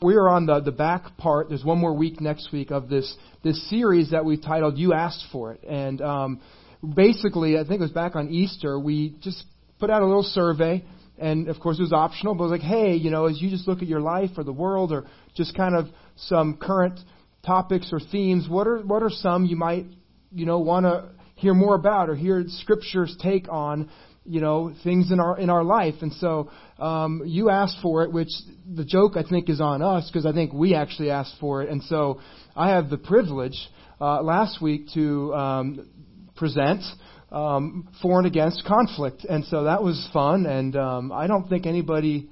We are on the, the back part. There's one more week next week of this this series that we've titled "You Asked for It," and um, basically, I think it was back on Easter. We just put out a little survey, and of course, it was optional. But it was like, hey, you know, as you just look at your life or the world, or just kind of some current topics or themes, what are what are some you might you know want to hear more about or hear Scripture's take on you know things in our in our life. And so um, you asked for it which the joke i think is on us because i think we actually asked for it. And so i have the privilege uh, last week to um, present um, for and against conflict. And so that was fun. And um, i don't think anybody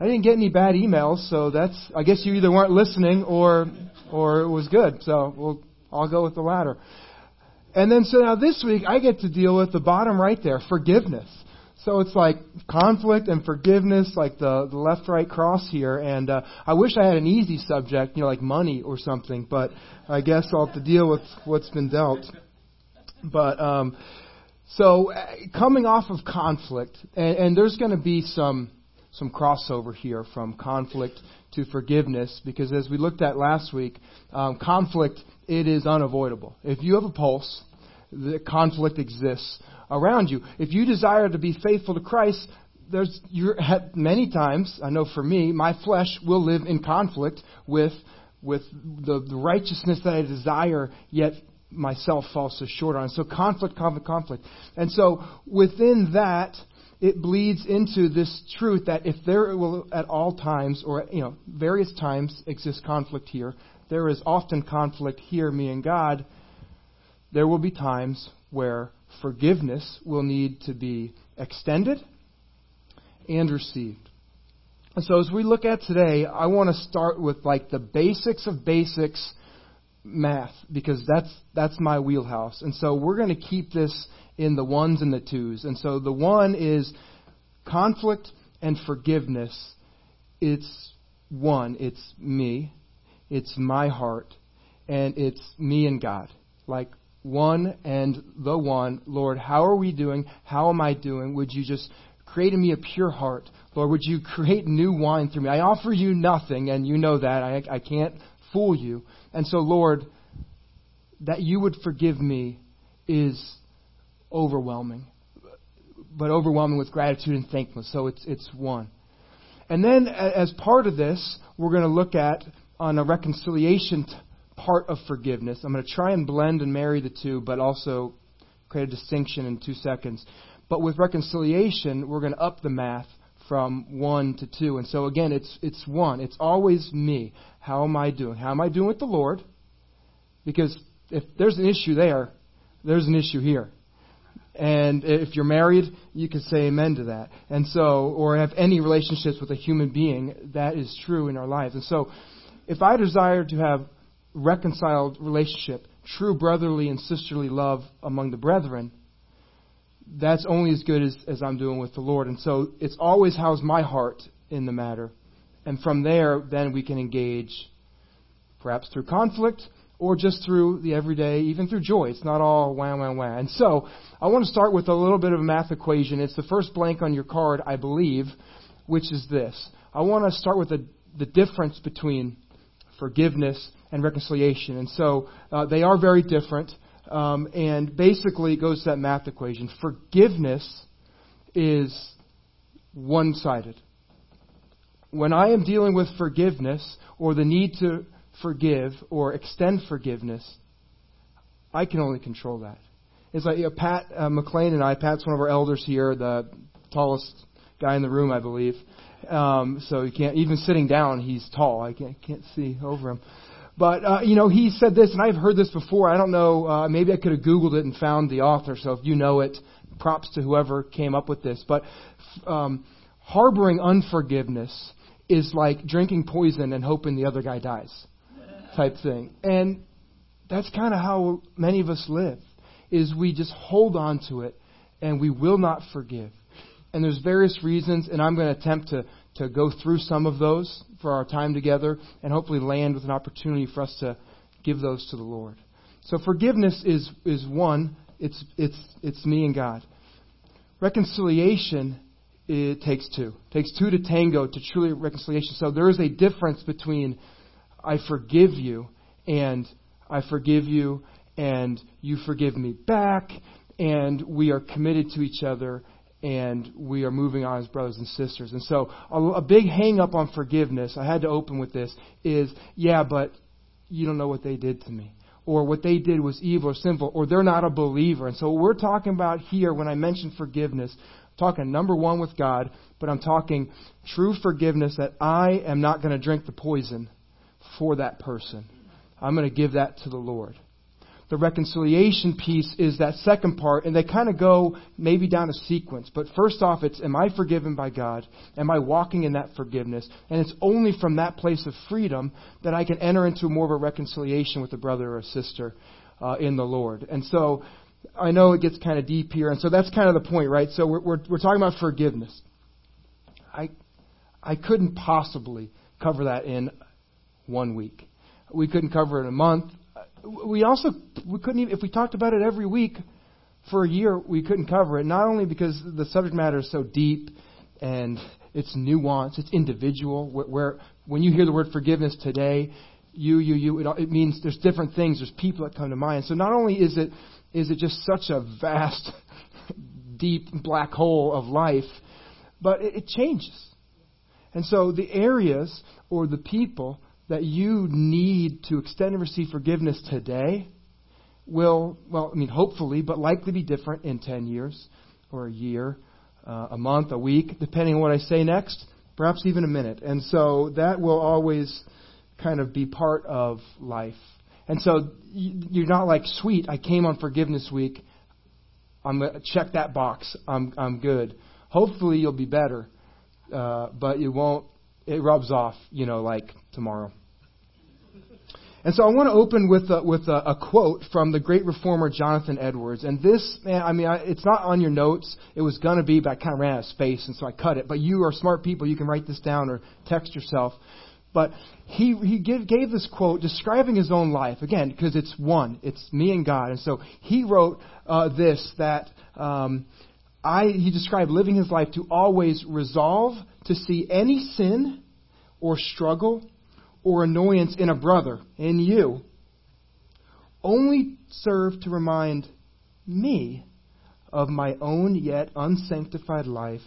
i didn't get any bad emails. So that's i guess you either weren't listening or or it was good. So we'll i'll go with the latter and then so now this week I get to deal with the bottom right there, forgiveness. So it's like conflict and forgiveness, like the, the left right cross here. And uh, I wish I had an easy subject, you know, like money or something, but I guess I'll have to deal with what's been dealt. But um, so uh, coming off of conflict, and, and there's going to be some some crossover here from conflict to forgiveness, because as we looked at last week, um, conflict it is unavoidable. If you have a pulse, the conflict exists around you. If you desire to be faithful to Christ, there's you're, many times, I know for me, my flesh will live in conflict with with the, the righteousness that I desire, yet myself falls so short on. So conflict, conflict, conflict. And so within that, it bleeds into this truth that if there will at all times or you know various times exist conflict here, there is often conflict here, me and God. There will be times where forgiveness will need to be extended and received. And so as we look at today, I want to start with like the basics of basics math because that's that's my wheelhouse. And so we're going to keep this in the ones and the twos. And so the one is conflict and forgiveness. It's one, it's me, it's my heart, and it's me and God. Like one and the one. Lord, how are we doing? How am I doing? Would you just create in me a pure heart? Lord, would you create new wine through me? I offer you nothing, and you know that. I, I can't fool you. And so, Lord, that you would forgive me is overwhelming, but overwhelming with gratitude and thankfulness. So it's, it's one. And then, as part of this, we're going to look at on a reconciliation t- part of forgiveness. I'm going to try and blend and marry the two, but also create a distinction in two seconds. But with reconciliation, we're going to up the math from one to two. And so again, it's it's one. It's always me. How am I doing? How am I doing with the Lord? Because if there's an issue there, there's an issue here. And if you're married, you can say amen to that. And so, or have any relationships with a human being, that is true in our lives. And so, if I desire to have reconciled relationship, true brotherly and sisterly love among the brethren, that's only as good as, as I'm doing with the Lord. And so it's always how's my heart in the matter. And from there, then we can engage, perhaps through conflict or just through the everyday, even through joy. It's not all wah, wah, wah. And so I want to start with a little bit of a math equation. It's the first blank on your card, I believe, which is this. I want to start with the, the difference between forgiveness and reconciliation. And so uh, they are very different. Um, and basically, it goes to that math equation. Forgiveness is one sided. When I am dealing with forgiveness or the need to forgive or extend forgiveness, I can only control that. It's like you know, Pat uh, McLean and I, Pat's one of our elders here, the tallest guy in the room, I believe. Um, so you can't even sitting down, he's tall. I can't can't see over him. But uh, you know, he said this, and I've heard this before. I don't know. Uh, maybe I could have Googled it and found the author. So if you know it, props to whoever came up with this. But um, harboring unforgiveness is like drinking poison and hoping the other guy dies, type thing. And that's kind of how many of us live. Is we just hold on to it and we will not forgive and there's various reasons, and I'm going to attempt to, to go through some of those for our time together and hopefully land with an opportunity for us to give those to the Lord. So forgiveness is, is one, it's, it's, it's me and God. Reconciliation it takes two. It takes two to tango to truly reconciliation. So there is a difference between I forgive you and I forgive you and you forgive me back and we are committed to each other and we are moving on as brothers and sisters. And so a, a big hang up on forgiveness, I had to open with this, is yeah, but you don't know what they did to me. Or what they did was evil or sinful, or they're not a believer. And so what we're talking about here when I mention forgiveness, I'm talking number one with God, but I'm talking true forgiveness that I am not going to drink the poison for that person. I'm going to give that to the Lord the reconciliation piece is that second part, and they kind of go maybe down a sequence. But first off, it's Am I forgiven by God? Am I walking in that forgiveness? And it's only from that place of freedom that I can enter into more of a reconciliation with a brother or a sister uh, in the Lord. And so I know it gets kind of deep here, and so that's kind of the point, right? So we're, we're, we're talking about forgiveness. I, I couldn't possibly cover that in one week. We couldn't cover it in a month we also we couldn't even if we talked about it every week for a year we couldn't cover it. Not only because the subject matter is so deep and it's nuanced it's individual where, where when you hear the word forgiveness today you you you it, it means there's different things there's people that come to mind. So not only is it is it just such a vast deep black hole of life but it, it changes. And so the areas or the people that you need to extend and receive forgiveness today will, well, I mean, hopefully, but likely be different in 10 years or a year, uh, a month, a week, depending on what I say next, perhaps even a minute. And so that will always kind of be part of life. And so you're not like, sweet, I came on forgiveness week. I'm going to check that box. I'm, I'm good. Hopefully you'll be better. Uh, but you won't, it rubs off, you know, like tomorrow. And so I want to open with a, with a, a, quote from the great reformer Jonathan Edwards. And this, man, I mean, I, it's not on your notes. It was going to be, but I kind of ran out of space, and so I cut it. But you are smart people. You can write this down or text yourself. But he, he give, gave this quote describing his own life, again, because it's one. It's me and God. And so he wrote uh, this that um, I, he described living his life to always resolve to see any sin or struggle or annoyance in a brother, in you, only serve to remind me of my own yet unsanctified life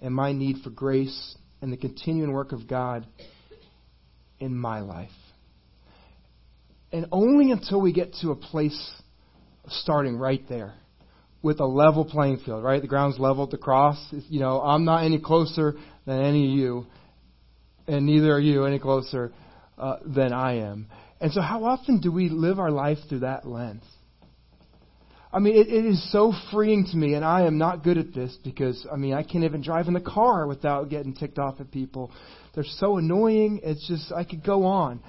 and my need for grace and the continuing work of God in my life. And only until we get to a place of starting right there with a level playing field, right? The ground's level at the cross. You know, I'm not any closer than any of you, and neither are you any closer uh, than I am. And so, how often do we live our life through that lens? I mean, it, it is so freeing to me, and I am not good at this because, I mean, I can't even drive in the car without getting ticked off at people. They're so annoying. It's just, I could go on.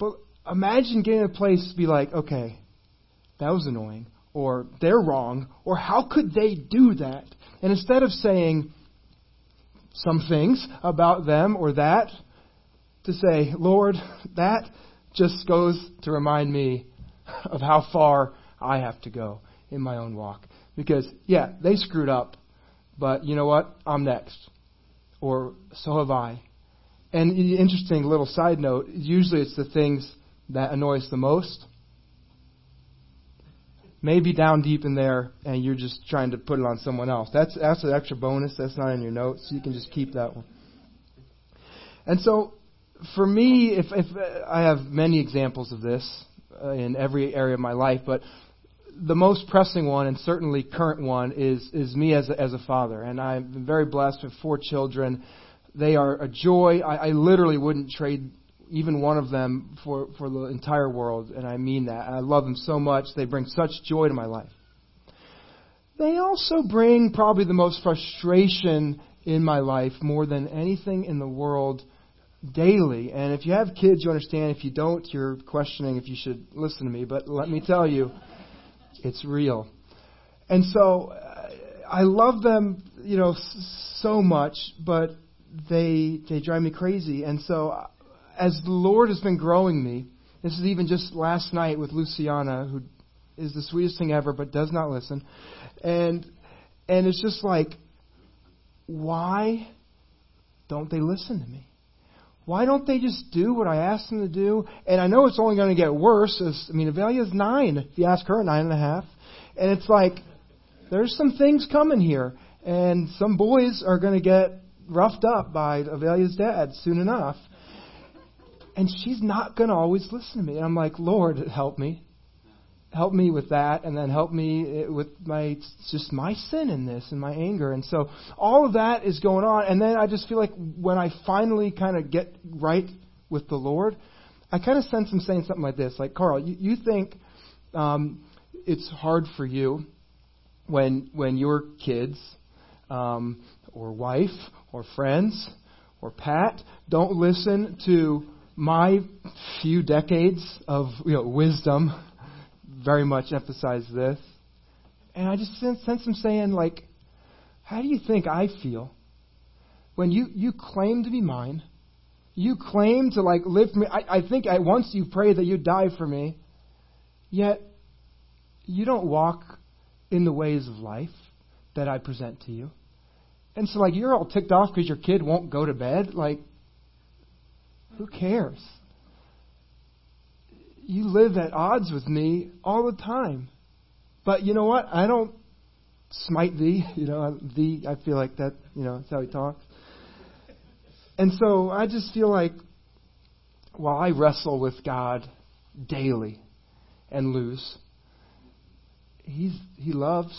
But imagine getting a place to be like, okay, that was annoying, or they're wrong, or how could they do that? And instead of saying some things about them or that, to say, Lord, that just goes to remind me of how far I have to go in my own walk. Because, yeah, they screwed up, but you know what? I'm next. Or so have I. And the interesting little side note, usually it's the things that annoy us the most. Maybe down deep in there, and you're just trying to put it on someone else. That's that's an extra bonus. That's not in your notes. You can just keep that one. And so for me, if, if I have many examples of this uh, in every area of my life, but the most pressing one and certainly current one is is me as a, as a father, and I'm very blessed with four children. They are a joy. I, I literally wouldn't trade even one of them for for the entire world, and I mean that. I love them so much. They bring such joy to my life. They also bring probably the most frustration in my life more than anything in the world daily. And if you have kids, you understand. If you don't, you're questioning if you should listen to me. But let me tell you, it's real. And so uh, I love them, you know, so much, but they they drive me crazy. And so as the Lord has been growing me, this is even just last night with Luciana, who is the sweetest thing ever, but does not listen. And and it's just like why don't they listen to me? Why don't they just do what I ask them to do? And I know it's only going to get worse. As, I mean, Avelia's nine. If you ask her, nine and a half. And it's like, there's some things coming here. And some boys are going to get roughed up by Avelia's dad soon enough. And she's not going to always listen to me. And I'm like, Lord, help me. Help me with that and then help me with my just my sin in this and my anger. And so all of that is going on. And then i just feel like when i finally kind of get right with the lord i kind of sense him saying something like this like carl you, you think um, it's hard for you when when your kids um, or wife or friends or pat don't listen to my few decades of you know wisdom very much emphasize this. And I just sense, sense him saying, like, how do you think I feel when you, you claim to be mine? You claim to like live for me. I, I think I, once you pray that you die for me, yet you don't walk in the ways of life that I present to you. And so, like, you're all ticked off because your kid won't go to bed. Like, who cares? you live at odds with me all the time. But you know what? I don't smite thee. You know, thee. I feel like that. You know, that's how he talks. And so I just feel like while I wrestle with God daily and lose, he's he loves,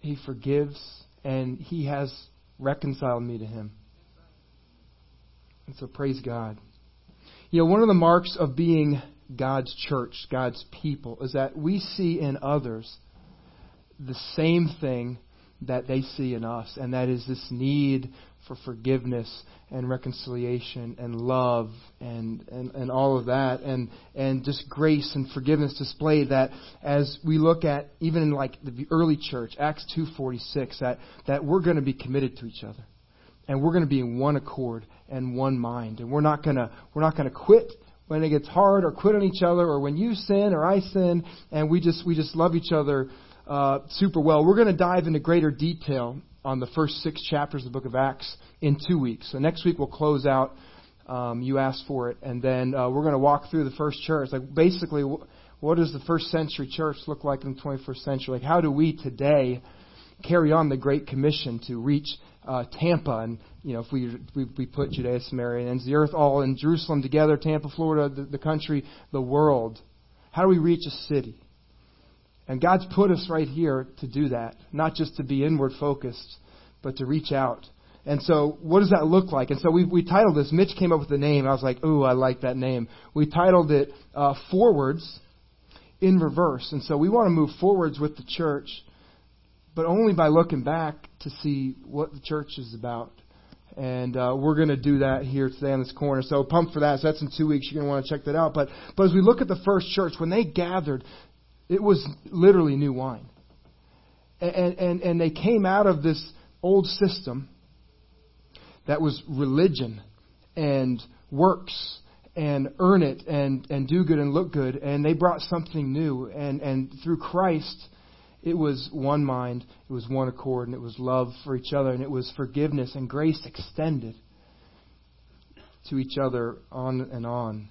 he forgives, and he has reconciled me to him. And so praise God. You know, one of the marks of being God's church, God's people, is that we see in others the same thing that they see in us, and that is this need for forgiveness and reconciliation and love and, and, and all of that and, and just grace and forgiveness displayed that as we look at even in like the early church, Acts two forty six, that, that we're going to be committed to each other. And we're going to be in one accord and one mind. And we're not gonna we're not gonna quit when it gets hard or quit on each other or when you sin or I sin and we just we just love each other uh, super well. We're going to dive into greater detail on the first six chapters of the book of Acts in two weeks. So next week we'll close out. Um, you asked for it, and then uh, we're going to walk through the first church. Like basically, what does the first century church look like in the 21st century? Like how do we today carry on the Great Commission to reach uh, Tampa, and you know if we, we we put Judea, Samaria, and the earth all in Jerusalem together, Tampa, Florida, the, the country, the world. How do we reach a city? And God's put us right here to do that, not just to be inward focused, but to reach out. And so, what does that look like? And so, we, we titled this. Mitch came up with the name. I was like, "Ooh, I like that name." We titled it uh, "Forwards in Reverse." And so, we want to move forwards with the church but only by looking back to see what the church is about. And uh, we're going to do that here today on this corner. So pump for that. So that's in two weeks. You're going to want to check that out. But but as we look at the first church, when they gathered, it was literally new wine. And and and they came out of this old system that was religion and works and earn it and and do good and look good. And they brought something new. And and through Christ it was one mind, it was one accord, and it was love for each other, and it was forgiveness and grace extended to each other on and on.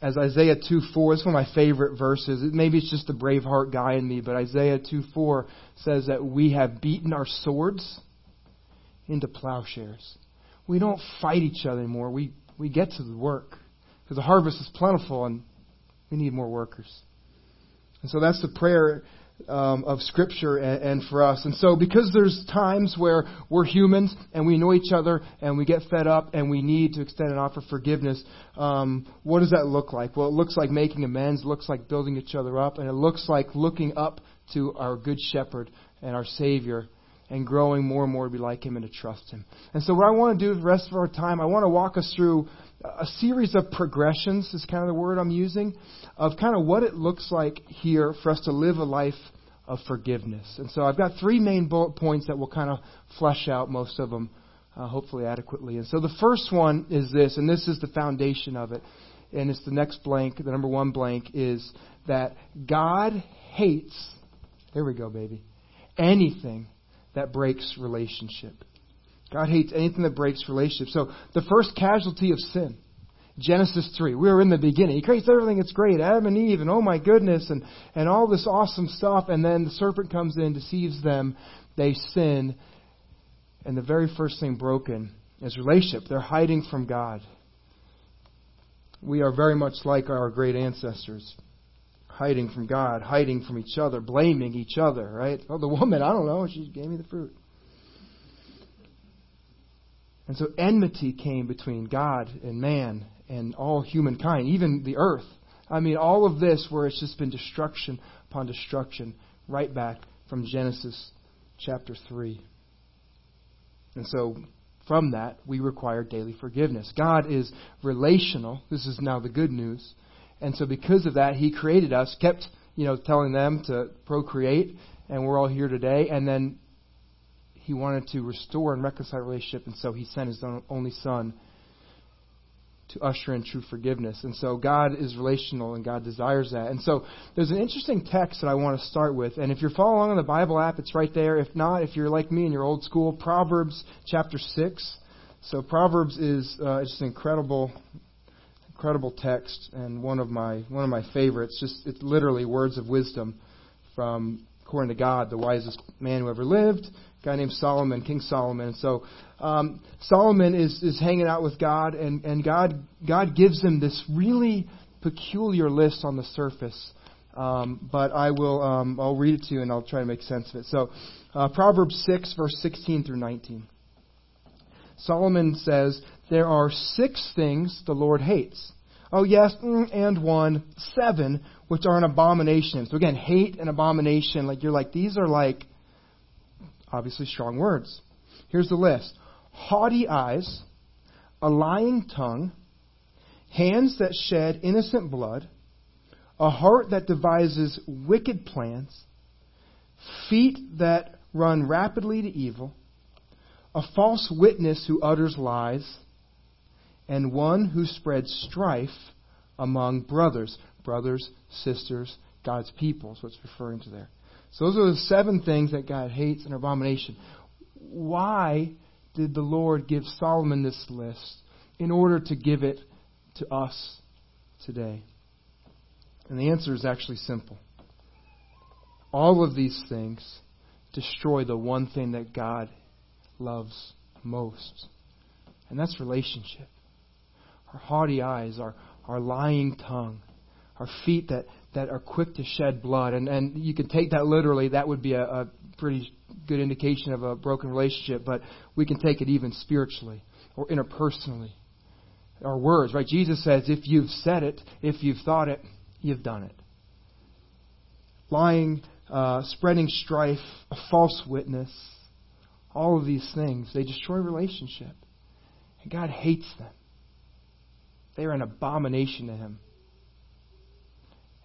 As Isaiah 2 4, it's one of my favorite verses. Maybe it's just the Braveheart guy in me, but Isaiah 2 4 says that we have beaten our swords into plowshares. We don't fight each other anymore. We, we get to the work because the harvest is plentiful and we need more workers. And so that's the prayer um, of Scripture and, and, for us. And so, because there's times where we're humans and we know each other and we get fed up and we need to extend and offer forgiveness, um, what does that look like? Well, it looks like making amends, looks like building each other up, and it looks like looking up to our Good Shepherd and our Savior and growing more and more to be like Him and to trust Him. And so, what I want to do the rest of our time, I want to walk us through a series of progressions, is kind of the word I'm using, of kind of what it looks like here for us to live a life of forgiveness. And so, I've got three main bullet points that will kind of flesh out most of them, uh, hopefully adequately. And so, the first one is this, and this is the foundation of it, and it's the next blank, the number one blank, is that God hates, there we go, baby, anything that breaks relationship. God hates anything that breaks relationship. So the first casualty of sin, Genesis 3. We were in the beginning. He creates everything. It's great. Adam and Eve and oh my goodness and, and all this awesome stuff. And then the serpent comes in, deceives them. They sin. And the very first thing broken is relationship. They're hiding from God. We are very much like our great ancestors. Hiding from God, hiding from each other, blaming each other, right? Oh, the woman, I don't know, she gave me the fruit. And so enmity came between God and man and all humankind, even the earth. I mean, all of this where it's just been destruction upon destruction, right back from Genesis chapter 3. And so, from that, we require daily forgiveness. God is relational. This is now the good news. And so, because of that, He created us, kept, you know, telling them to procreate, and we're all here today. And then He wanted to restore and reconcile relationship, and so He sent His only Son to usher in true forgiveness. And so God is relational and God desires that. And so there's an interesting text that I want to start with. And if you're following along on the Bible app, it's right there. If not, if you're like me and you're old school, Proverbs chapter 6. So Proverbs is uh, just an incredible incredible text and one of my one of my favorites. Just it's literally words of wisdom from according to God, the wisest man who ever lived, a guy named Solomon, King Solomon. So um, Solomon is, is hanging out with God, and, and God, God gives him this really peculiar list on the surface. Um, but I will um, I'll read it to you and I'll try to make sense of it. So, uh, Proverbs 6, verse 16 through 19. Solomon says, There are six things the Lord hates. Oh, yes, mm, and one, seven, which are an abomination. So again, hate and abomination. Like you're like, these are like, obviously strong words. Here's the list haughty eyes, a lying tongue, hands that shed innocent blood, a heart that devises wicked plans, feet that run rapidly to evil, a false witness who utters lies, and one who spreads strife among brothers. Brothers, sisters, God's people is what's referring to there. So those are the seven things that God hates and abomination. Why did the Lord give Solomon this list in order to give it to us today? And the answer is actually simple. All of these things destroy the one thing that God loves most, and that's relationship. Our haughty eyes, our, our lying tongue, our feet that, that are quick to shed blood. And, and you can take that literally. That would be a, a pretty good indication of a broken relationship, but we can take it even spiritually or interpersonally. Our words, right? Jesus says, if you've said it, if you've thought it, you've done it. Lying, uh, spreading strife, a false witness, all of these things, they destroy relationship. And God hates them. They are an abomination to Him.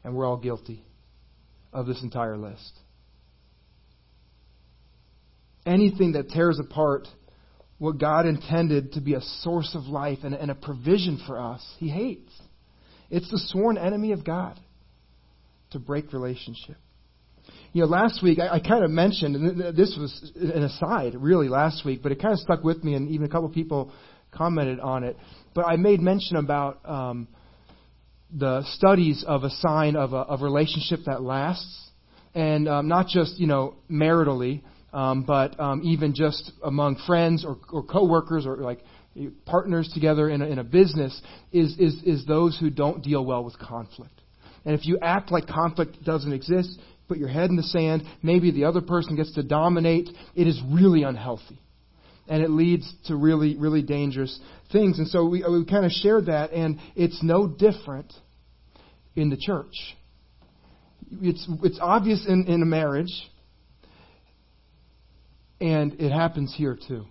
And we're all guilty of this entire list anything that tears apart what God intended to be a source of life and, and a provision for us, He hates. It's the sworn enemy of God to break relationship. You know, last week I, I kind of mentioned, and this was an aside really last week, but it kind of stuck with me, and even a couple of people commented on it. But I made mention about um, the studies of a sign of a of relationship that lasts, and um, not just you know maritally, um, but um, even just among friends or, or coworkers or like partners together in a, in a business is, is, is those who don't deal well with conflict. And if you act like conflict doesn't exist, put your head in the sand, maybe the other person gets to dominate, it is really unhealthy. And it leads to really, really dangerous things. And so we, we kind of shared that, and it's no different in the church. It's, it's obvious in, in a marriage and it happens here too.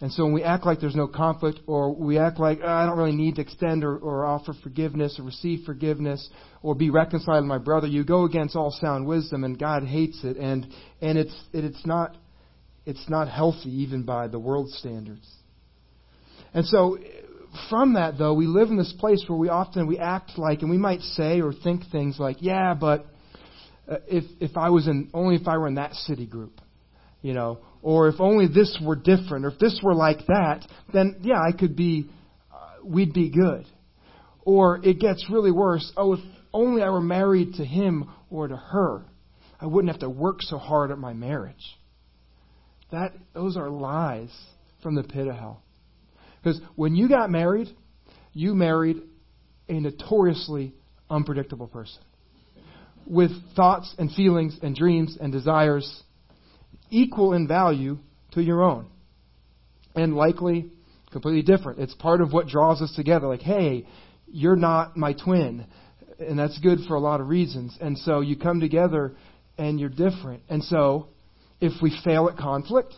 And so when we act like there's no conflict, or we act like oh, I don't really need to extend or, or offer forgiveness or receive forgiveness or be reconciled to my brother, you go against all sound wisdom, and God hates it, and and it's it, it's not it's not healthy even by the world standards. And so from that though, we live in this place where we often we act like, and we might say or think things like, yeah, but uh, if if I was in only if I were in that city group, you know, Or if only this were different, or if this were like that, then yeah, I could be, uh, we'd be good. Or it gets really worse. Oh, if only I were married to him or to her, I wouldn't have to work so hard at my marriage. That, those are lies from the pit of hell. Because when you got married, you married a notoriously unpredictable person with thoughts and feelings and dreams and desires equal in value to your own and likely completely different. It's part of what draws us together. Like, hey, you're not my twin. And that's good for a lot of reasons. And so you come together and you're different. And so if we fail at conflict,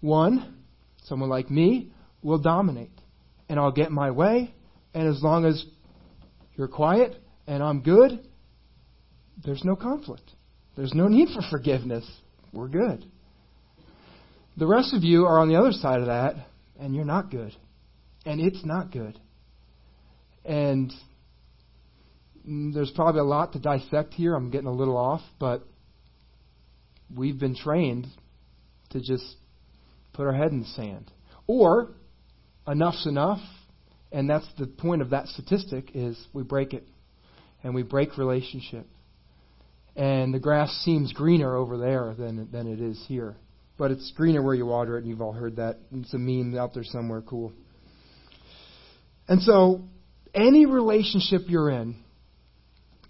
one, someone like me will dominate. And I'll get my way. And as long as you're quiet and I'm good, there's no conflict. There's no need for forgiveness. We're good. The rest of you are on the other side of that, and you're not good. And it's not good. And mm, there's probably a lot to dissect here. I'm getting a little off, but we've been trained to just put our head in the sand. Or enough's enough, and that's the point of that statistic is we break it. And we break relationship. And the grass seems greener over there than than it is here. But it's greener where you water it, and you've all heard that. It's a meme out there somewhere cool. And so any relationship you're in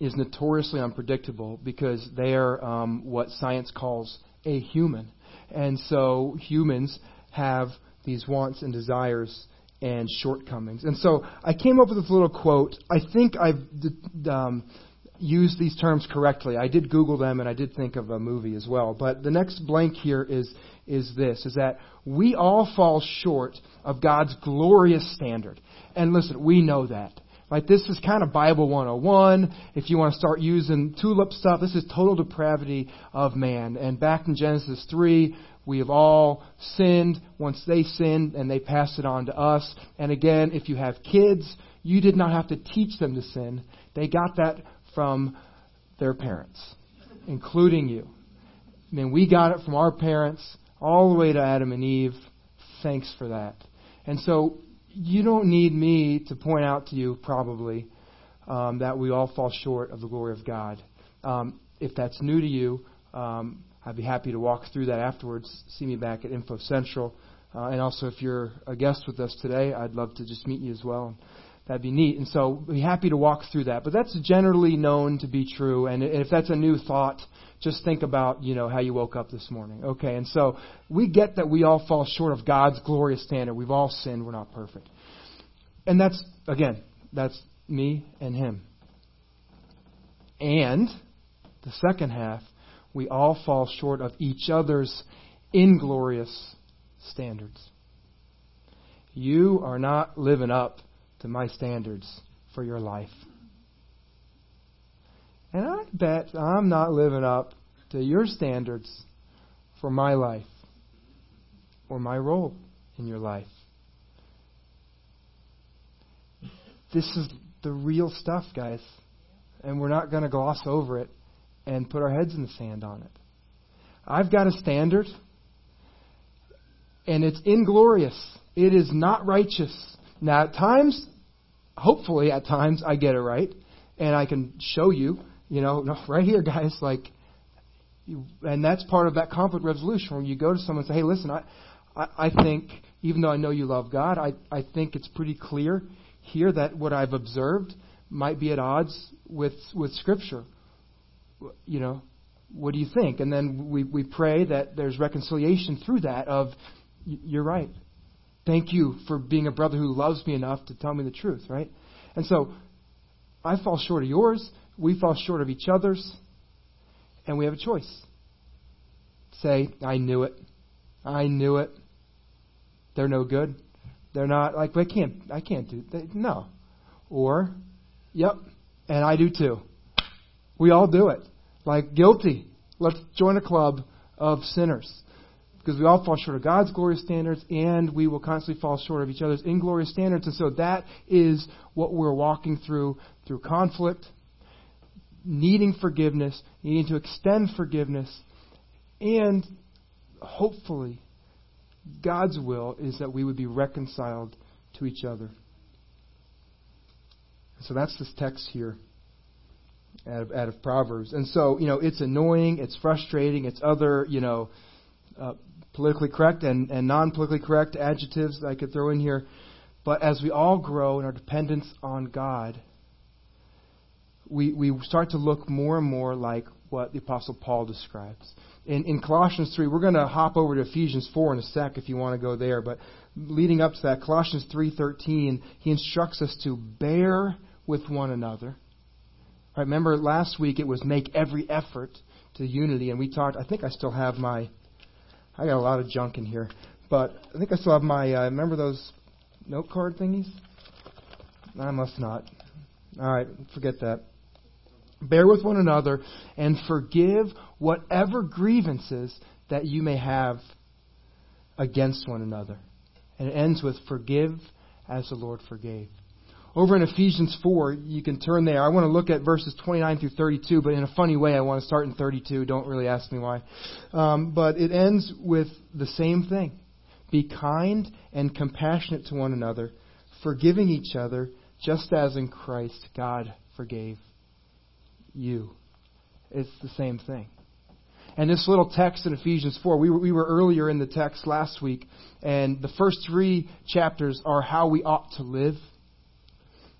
is notoriously unpredictable because they are um, what science calls a human. And so humans have these wants and desires and shortcomings. And so I came up with this little quote. I think I've um, used these terms correctly. I did Google them and I did think of a movie as well. But the next blank here is, is this, is that we all fall short of God's glorious standard. And listen, we know that. Like this is kind of Bible 101. If you want to start using tulip stuff, this is total depravity of man. And back in Genesis 3, we have all sinned once they sinned and they passed it on to us. And again, if you have kids, you did not have to teach them to sin. They got that from their parents, including you. I mean, we got it from our parents all the way to Adam and Eve. Thanks for that. And so you don't need me to point out to you, probably, um, that we all fall short of the glory of God. Um, if that's new to you, um, I'd be happy to walk through that afterwards. See me back at Info Central. Uh, and also, if you're a guest with us today, I'd love to just meet you as well. That'd be neat. And so, be happy to walk through that. But that's generally known to be true. And if that's a new thought, just think about, you know, how you woke up this morning. Okay. And so, we get that we all fall short of God's glorious standard. We've all sinned. We're not perfect. And that's, again, that's me and him. And the second half, we all fall short of each other's inglorious standards. You are not living up to my standards for your life. And I bet I'm not living up to your standards for my life or my role in your life. This is the real stuff, guys. And we're not going to gloss over it and put our heads in the sand on it. I've got a standard, and it's inglorious. It is not righteous. Now, at times, hopefully at times I get it right and I can show you, you know, right here, guys, like, and that's part of that conflict resolution when you go to someone and say, hey, listen, I, I, I think, even though I know you love God, I, I think it's pretty clear here that what I've observed might be at odds with, with Scripture. You know, what do you think? And then we, we pray that there's reconciliation through that of, you're right. Thank you for being a brother who loves me enough to tell me the truth, right? And so I fall short of yours. We fall short of each other's. And we have a choice. Say, I knew it. I knew it. They're no good. They're not like I can't. I can't do. No. Or, yep, and I do too. We all do it. Like guilty. Let's join a club of sinners because we all fall short of God's glorious standards and we will constantly fall short of each other's inglorious standards. And so that is what we're walking through through conflict, needing forgiveness, needing to extend forgiveness, and hopefully, God's will is that we would be reconciled to each other. So that's this text here out of, out of Proverbs. And so, you know, it's annoying, it's frustrating, it's other, you know, uh, politically correct and, and non politically correct adjectives I could throw in here. But as we all grow in our dependence on God, we, we start to look more and more like what the Apostle Paul describes. In, in Colossians 3, we're going to hop over to Ephesians 4 in a sec if you want to go there, but leading up to that, Colossians 3.13, he instructs us to bear with one another. I remember last week it was make every effort to unity, and we talked, I think I still have my, I got a lot of junk in here, but I think I still have my, uh, remember those note card thingies? I must not. All right, forget that. Bear with one another and forgive whatever grievances that you may have against one another. And it ends with forgive as the Lord forgave. Over in Ephesians 4, you can turn there. I want to look at verses 29 through 32, but in a funny way, I want to start in 32. Don't really ask me why. Um, but it ends with the same thing Be kind and compassionate to one another, forgiving each other, just as in Christ God forgave you. It's the same thing. And this little text in Ephesians 4, we were, we were earlier in the text last week, and the first three chapters are how we ought to live,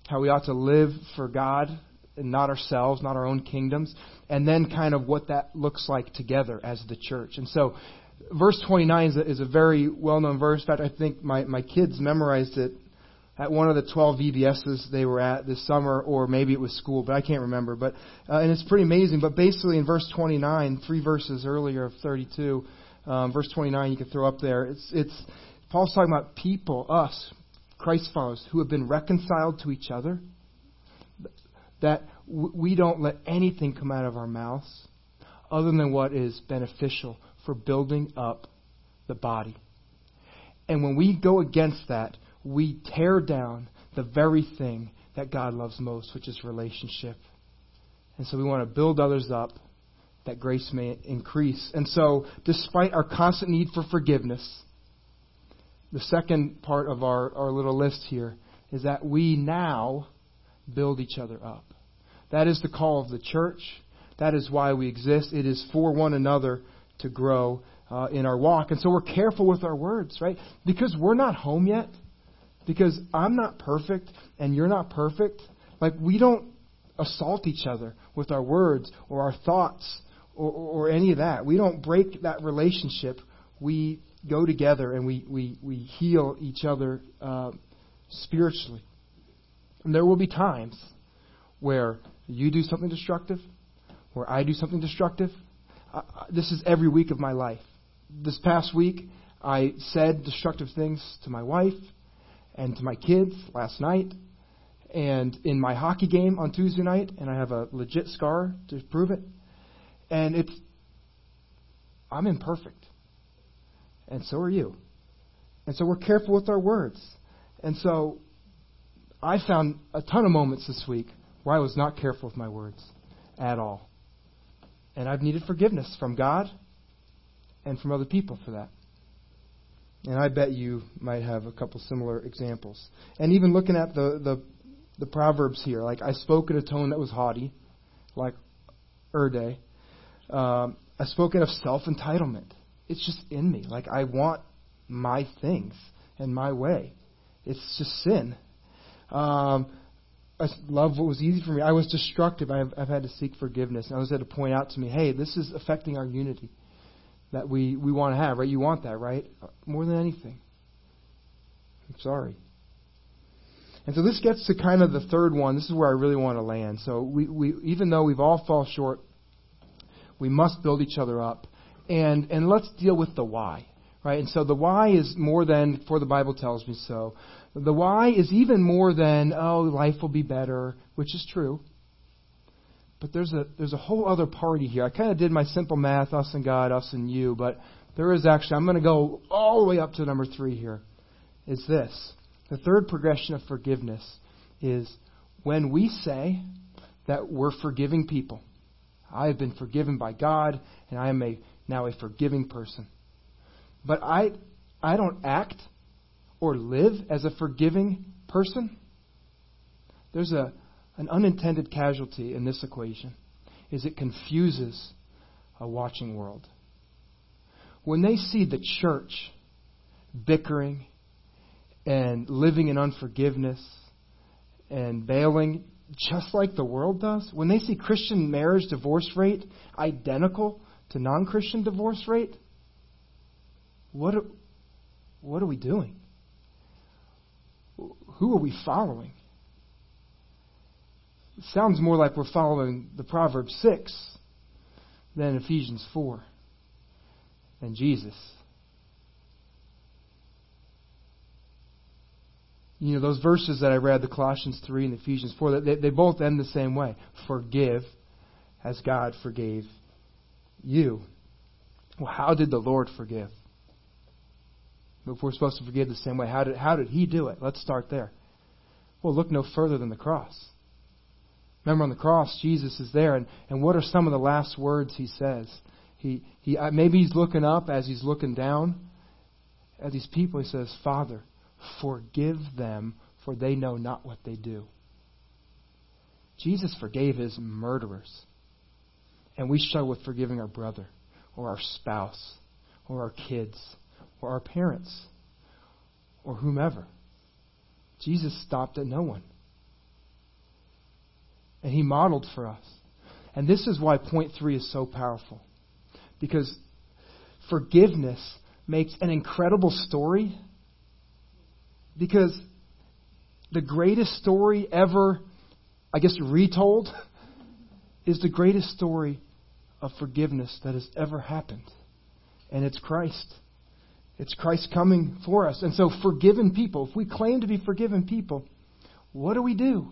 how we ought to live for God and not ourselves, not our own kingdoms, and then kind of what that looks like together as the church. And so, verse 29 is a, is a very well known verse. In fact, I think my, my kids memorized it at one of the 12 VBSs they were at this summer, or maybe it was school, but I can't remember. But uh, and it's pretty amazing. But basically, in verse 29, three verses earlier of 32, um, verse 29, you can throw up there. It's it's Paul's talking about people, us, Christ followers, who have been reconciled to each other. That we don't let anything come out of our mouths other than what is beneficial for building up the body. And when we go against that, we tear down the very thing that God loves most, which is relationship. And so we want to build others up that grace may increase. And so, despite our constant need for forgiveness, the second part of our, our little list here is that we now build each other up. That is the call of the church. That is why we exist. It is for one another to grow uh, in our walk. And so we're careful with our words, right? Because we're not home yet. Because I'm not perfect and you're not perfect. Like, we don't assault each other with our words or our thoughts or, or, any of that. We don't break that relationship. We go together and we, we, we heal each other uh, spiritually. And there will be times where you do something destructive, where I do something destructive. Uh, this is every week of my life. This past week, I said destructive things to my wife and to my kids last night and in my hockey game on Tuesday night, and I have a legit scar to prove it. And it's, I'm imperfect. And so are you. And so we're careful with our words. And so I found a ton of moments this week where I was not careful with my words at all. And I've needed forgiveness from God and from other people for that. And I bet you might have a couple similar examples. And even looking at the, the, the Proverbs here, like I spoke in a tone that was haughty, like Erde. Um, I spoke in of self entitlement. It's just in me. Like I want my things and my way. It's just sin. Um, I love what was easy for me. I was destructive. I've, I've had to seek forgiveness. And I was had to point out to me, hey, this is affecting our unity that we, we want to have, right? You want that, right? More than anything. I'm sorry. And so this gets to kind of the third one. This is where I really want to land. So we, we even though we've all fall short, we must build each other up. And and let's deal with the why. Right? And so the why is more than for the Bible tells me so. The why is even more than, oh, life will be better, which is true. But there's a there's a whole other party here. I kind of did my simple math, us and God, us and you, but there is actually I'm going to go all the way up to number three here. Is this the third progression of forgiveness is when we say that we're forgiving people. I have been forgiven by God, and I am a now a forgiving person. but I, I don't act or live as a forgiving person, there's a, an unintended casualty in this equation is it confuses a watching world. When they see the church bickering and living in unforgiveness and bailing just like the world does, when they see Christian marriage divorce rate identical to non-Christian divorce rate, what what are we doing? Who are we following? It sounds more like we're following the Proverbs 6 than Ephesians 4 and Jesus. You know, those verses that I read, the Colossians 3 and Ephesians 4, they, they both end the same way. Forgive as God forgave you. Well, how did the Lord forgive? If we're supposed to forgive the same way, how did, how did He do it? Let's start there. Well, look no further than the cross. Remember on the cross, Jesus is there, and, and what are some of the last words He says? He, he, uh, maybe He's looking up as He's looking down at these people. He says, Father, forgive them, for they know not what they do. Jesus forgave His murderers. And we struggle with forgiving our brother, or our spouse, or our kids or our parents or whomever. Jesus stopped at no one. And he modeled for us. And this is why point three is so powerful. Because forgiveness makes an incredible story. Because the greatest story ever, I guess, retold, is the greatest story of forgiveness that has ever happened. And it's Christ. It's Christ coming for us. And so, forgiven people, if we claim to be forgiven people, what do we do?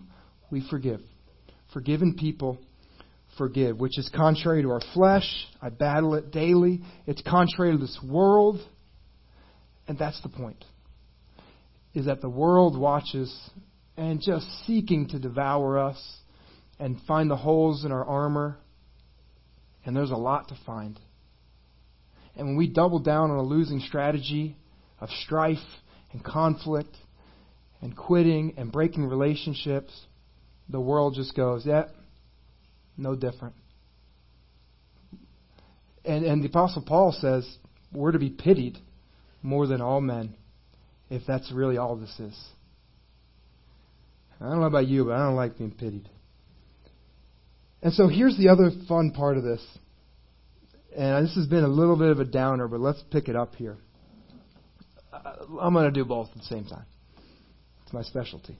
We forgive. Forgiven people forgive, which is contrary to our flesh. I battle it daily. It's contrary to this world. And that's the point. Is that the world watches and just seeking to devour us and find the holes in our armor. And there's a lot to find. And when we double down on a losing strategy of strife and conflict and quitting and breaking relationships, the world just goes, yeah, no different. And, and the Apostle Paul says we're to be pitied more than all men, if that's really all this is. I don't know about you, but I don't like being pitied. And so here's the other fun part of this. And this has been a little bit of a downer, but let's pick it up here. Uh, I'm going to do both at the same time. It's my specialty.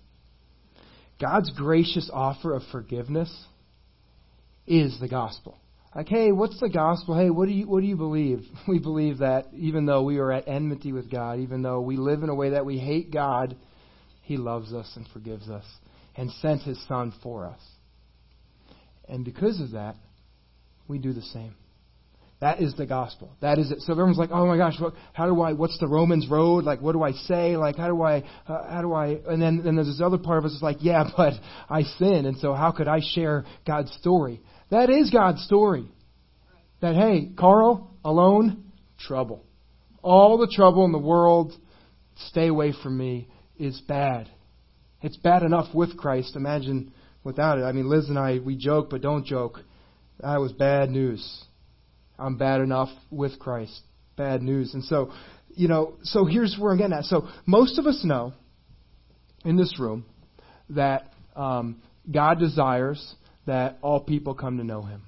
God's gracious offer of forgiveness is the gospel. Like, hey, what's the gospel? Hey, what do you what do you believe? We believe that even though we are at enmity with God, even though we live in a way that we hate God, He loves us and forgives us and sent His Son for us. And because of that, we do the same. That is the gospel. That is it. So everyone's like, "Oh my gosh, what, how do I? What's the Romans road? Like, what do I say? Like, how do I? Uh, how do I?" And then, then there's this other part of us that's like, "Yeah, but I sin, and so how could I share God's story?" That is God's story. That hey, Carl alone, trouble. All the trouble in the world, stay away from me is bad. It's bad enough with Christ. Imagine without it. I mean, Liz and I, we joke, but don't joke. That was bad news. I'm bad enough with Christ. Bad news. And so, you know, so here's where I'm getting at. So most of us know in this room that um, God desires that all people come to know Him.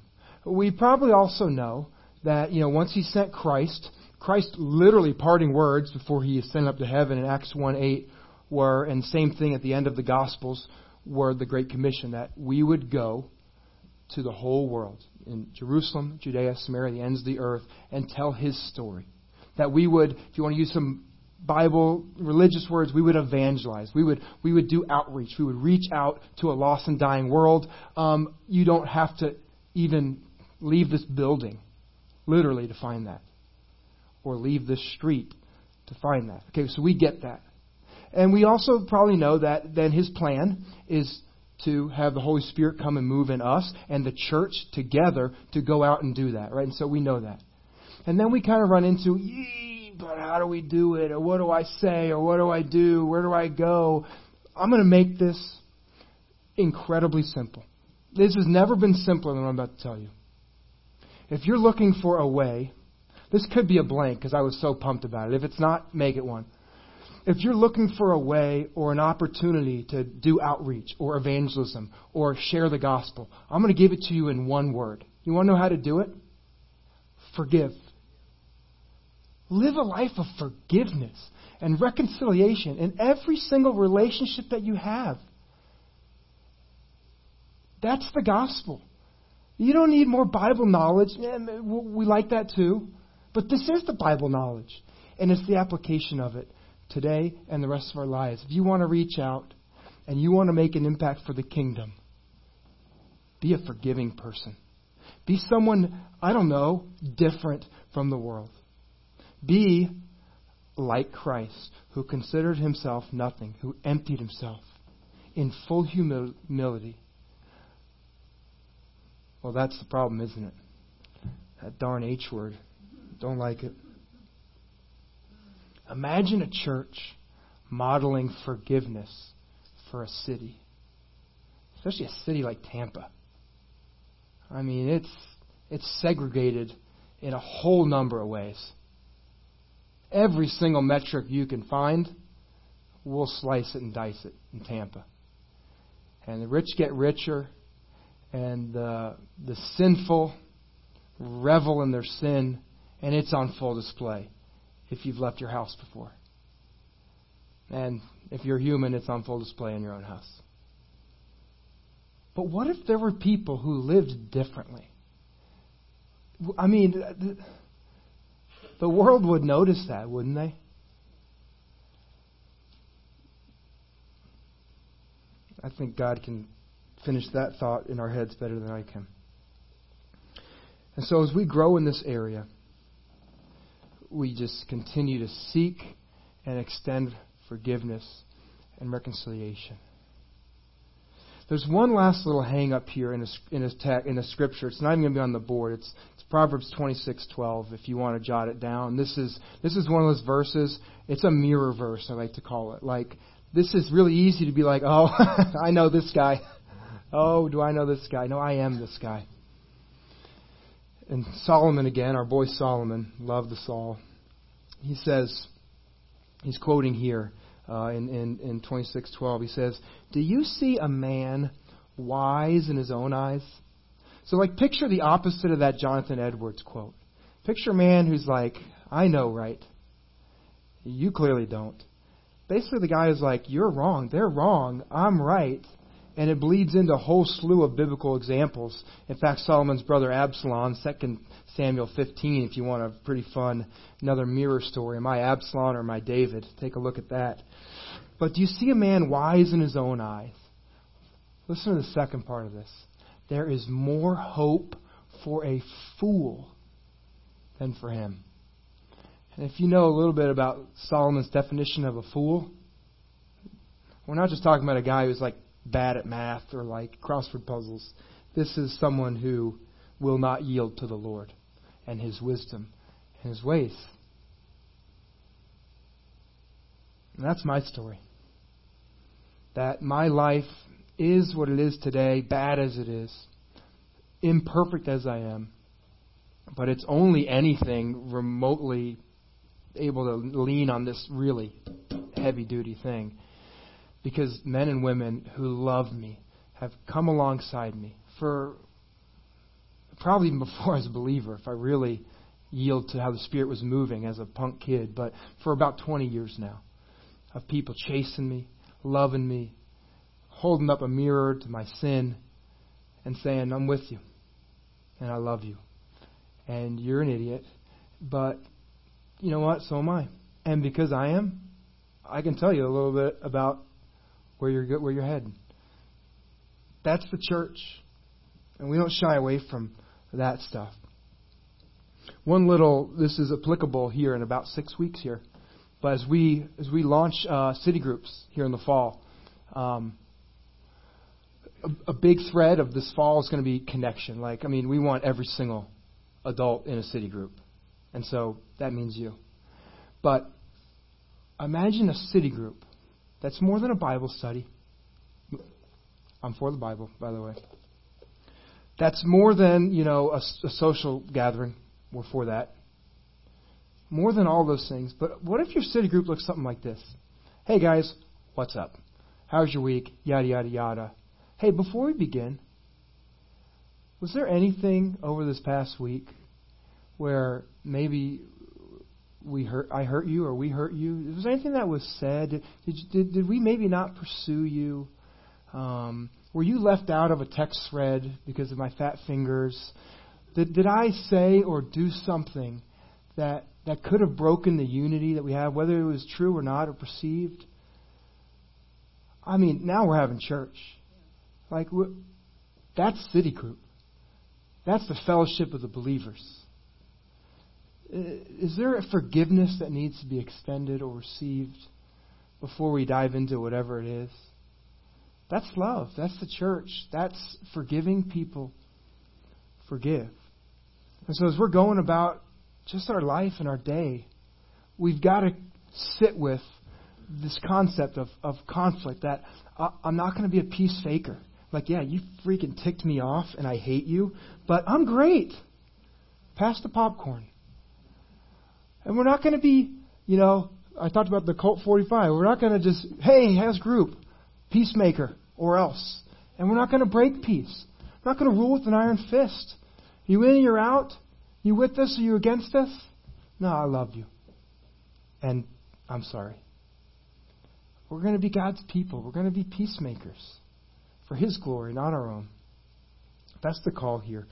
We probably also know that, you know, once He sent Christ, Christ literally parting words before He ascended up to heaven in Acts 1 8 were, and same thing at the end of the Gospels, were the Great Commission that we would go to the whole world in Jerusalem, Judea, Samaria, the ends of the earth, and tell his story. That we would, if you want to use some Bible religious words, we would evangelize. We would we would do outreach. We would reach out to a lost and dying world. Um, you don't have to even leave this building, literally, to find that, or leave this street to find that. Okay, so we get that, and we also probably know that then his plan is to have the Holy Spirit come and move in us and the church together to go out and do that, right? And so we know that. And then we kind of run into, but how do we do it? Or what do I say? Or what do I do? Where do I go? I'm going to make this incredibly simple. This has never been simpler than what I'm about to tell you. If you're looking for a way, this could be a blank because I was so pumped about it. If it's not, make it one. If you're looking for a way or an opportunity to do outreach or evangelism or share the gospel, I'm going to give it to you in one word. You want to know how to do it? Forgive. Live a life of forgiveness and reconciliation in every single relationship that you have. That's the gospel. You don't need more Bible knowledge. Eh, we like that too. But this is the Bible knowledge. And it's the application of it today and the rest of our lives. If you want to reach out and you want to make an impact for the kingdom, be a forgiving person. Be someone, I don't know, different from the world. Be like Christ, who considered himself nothing, who emptied himself in full humility well, that's the problem, isn't it? That darn H word. Don't like it. Imagine a church modeling forgiveness for a city, especially a city like Tampa. I mean, it's it's segregated in a whole number of ways. Every single metric you can find, we'll slice it and dice it in Tampa. And the rich get richer, and the, the sinful revel in their sin, and it's on full display if you've left your house before. And if you're human, it's on full display in your own house. But what if there were people who lived differently? I mean, the world would notice that, wouldn't they? I think God can finish that thought in our heads better than I can. And so as we grow in this area, we just continue to seek and extend forgiveness and reconciliation. There's one last little hang up here in a, in a, te- in a scripture. It's not even going to be on the board. It's, it's Proverbs 26:12. If you want to jot it down, this is this is one of those verses. It's a mirror verse. I like to call it. Like this is really easy to be like, oh, I know this guy. Oh, do I know this guy? No, I am this guy. And Solomon again, our boy Solomon, love the Saul. He says, he's quoting here uh, in, in, in 26:12. He says, "Do you see a man wise in his own eyes?" So, like, picture the opposite of that Jonathan Edwards quote. Picture a man who's like, "I know right. You clearly don't." Basically, the guy is like, "You're wrong. They're wrong. I'm right." And it bleeds into a whole slew of biblical examples. In fact, Solomon's brother Absalom, 2 Samuel 15, if you want a pretty fun, another mirror story. Am I Absalom or am I David? Take a look at that. But do you see a man wise in his own eyes? Listen to the second part of this. There is more hope for a fool than for him. And if you know a little bit about Solomon's definition of a fool, we're not just talking about a guy who's like bad at math or like crossword puzzles. This is someone who will not yield to the Lord and His wisdom and His ways. And that's my story. That my life is what it is today, bad as it is, imperfect as I am, but it's only anything remotely able to lean on this really heavy duty thing because men and women who love me have come alongside me for probably even before as a believer, if I really yield to how the Spirit was moving as a punk kid, but for about 20 years now, of people chasing me, loving me, holding up a mirror to my sin, and saying, I'm with you, and I love you, and you're an idiot, but you know what? So am I. And because I am, I can tell you a little bit about where you're where you're heading. That's the church, and we don't shy away from that stuff. One little this is applicable here in about six weeks here, but as we as we launch uh, city groups here in the fall, um, a, a big thread of this fall is going to be connection. Like I mean, we want every single adult in a city group, and so that means you. But imagine a city group that's more than a Bible study. I'm for the Bible, by the way. That's more than, you know, a, a social gathering. We're for that. More than all those things. But what if your city group looks something like this? Hey guys, what's up? How's your week? Yada, yada, yada. Hey, before we begin, was there anything over this past week where maybe we hurt, I hurt you or we hurt you? Was there anything that was said? Did, did, did we maybe not pursue you? Um, were you left out of a text thread because of my fat fingers? Did, did I say or do something that, that could have broken the unity that we have, whether it was true or not or perceived? I mean, now we're having church. Like, that's city group. That's the fellowship of the believers. Is there a forgiveness that needs to be extended or received before we dive into whatever it is? That's love. That's the church. That's forgiving people. Forgive. And so as we're going about just our life and our day, we've got to sit with this concept of, of conflict that I, I'm not going to be a peace faker. Like, yeah, you freaking ticked me off and I hate you, but I'm great. Pass the popcorn. And we're not going to be, you know, I talked about the Colt 45. We're not going to just, hey, as group, peacemaker or else. And we're not going to break peace. We're not going to rule with an iron fist. You in, you're out. You with us or you against us? No, I love you. And I'm sorry. We're going to be God's people. We're going to be peacemakers for His glory, not our own. That's the call here.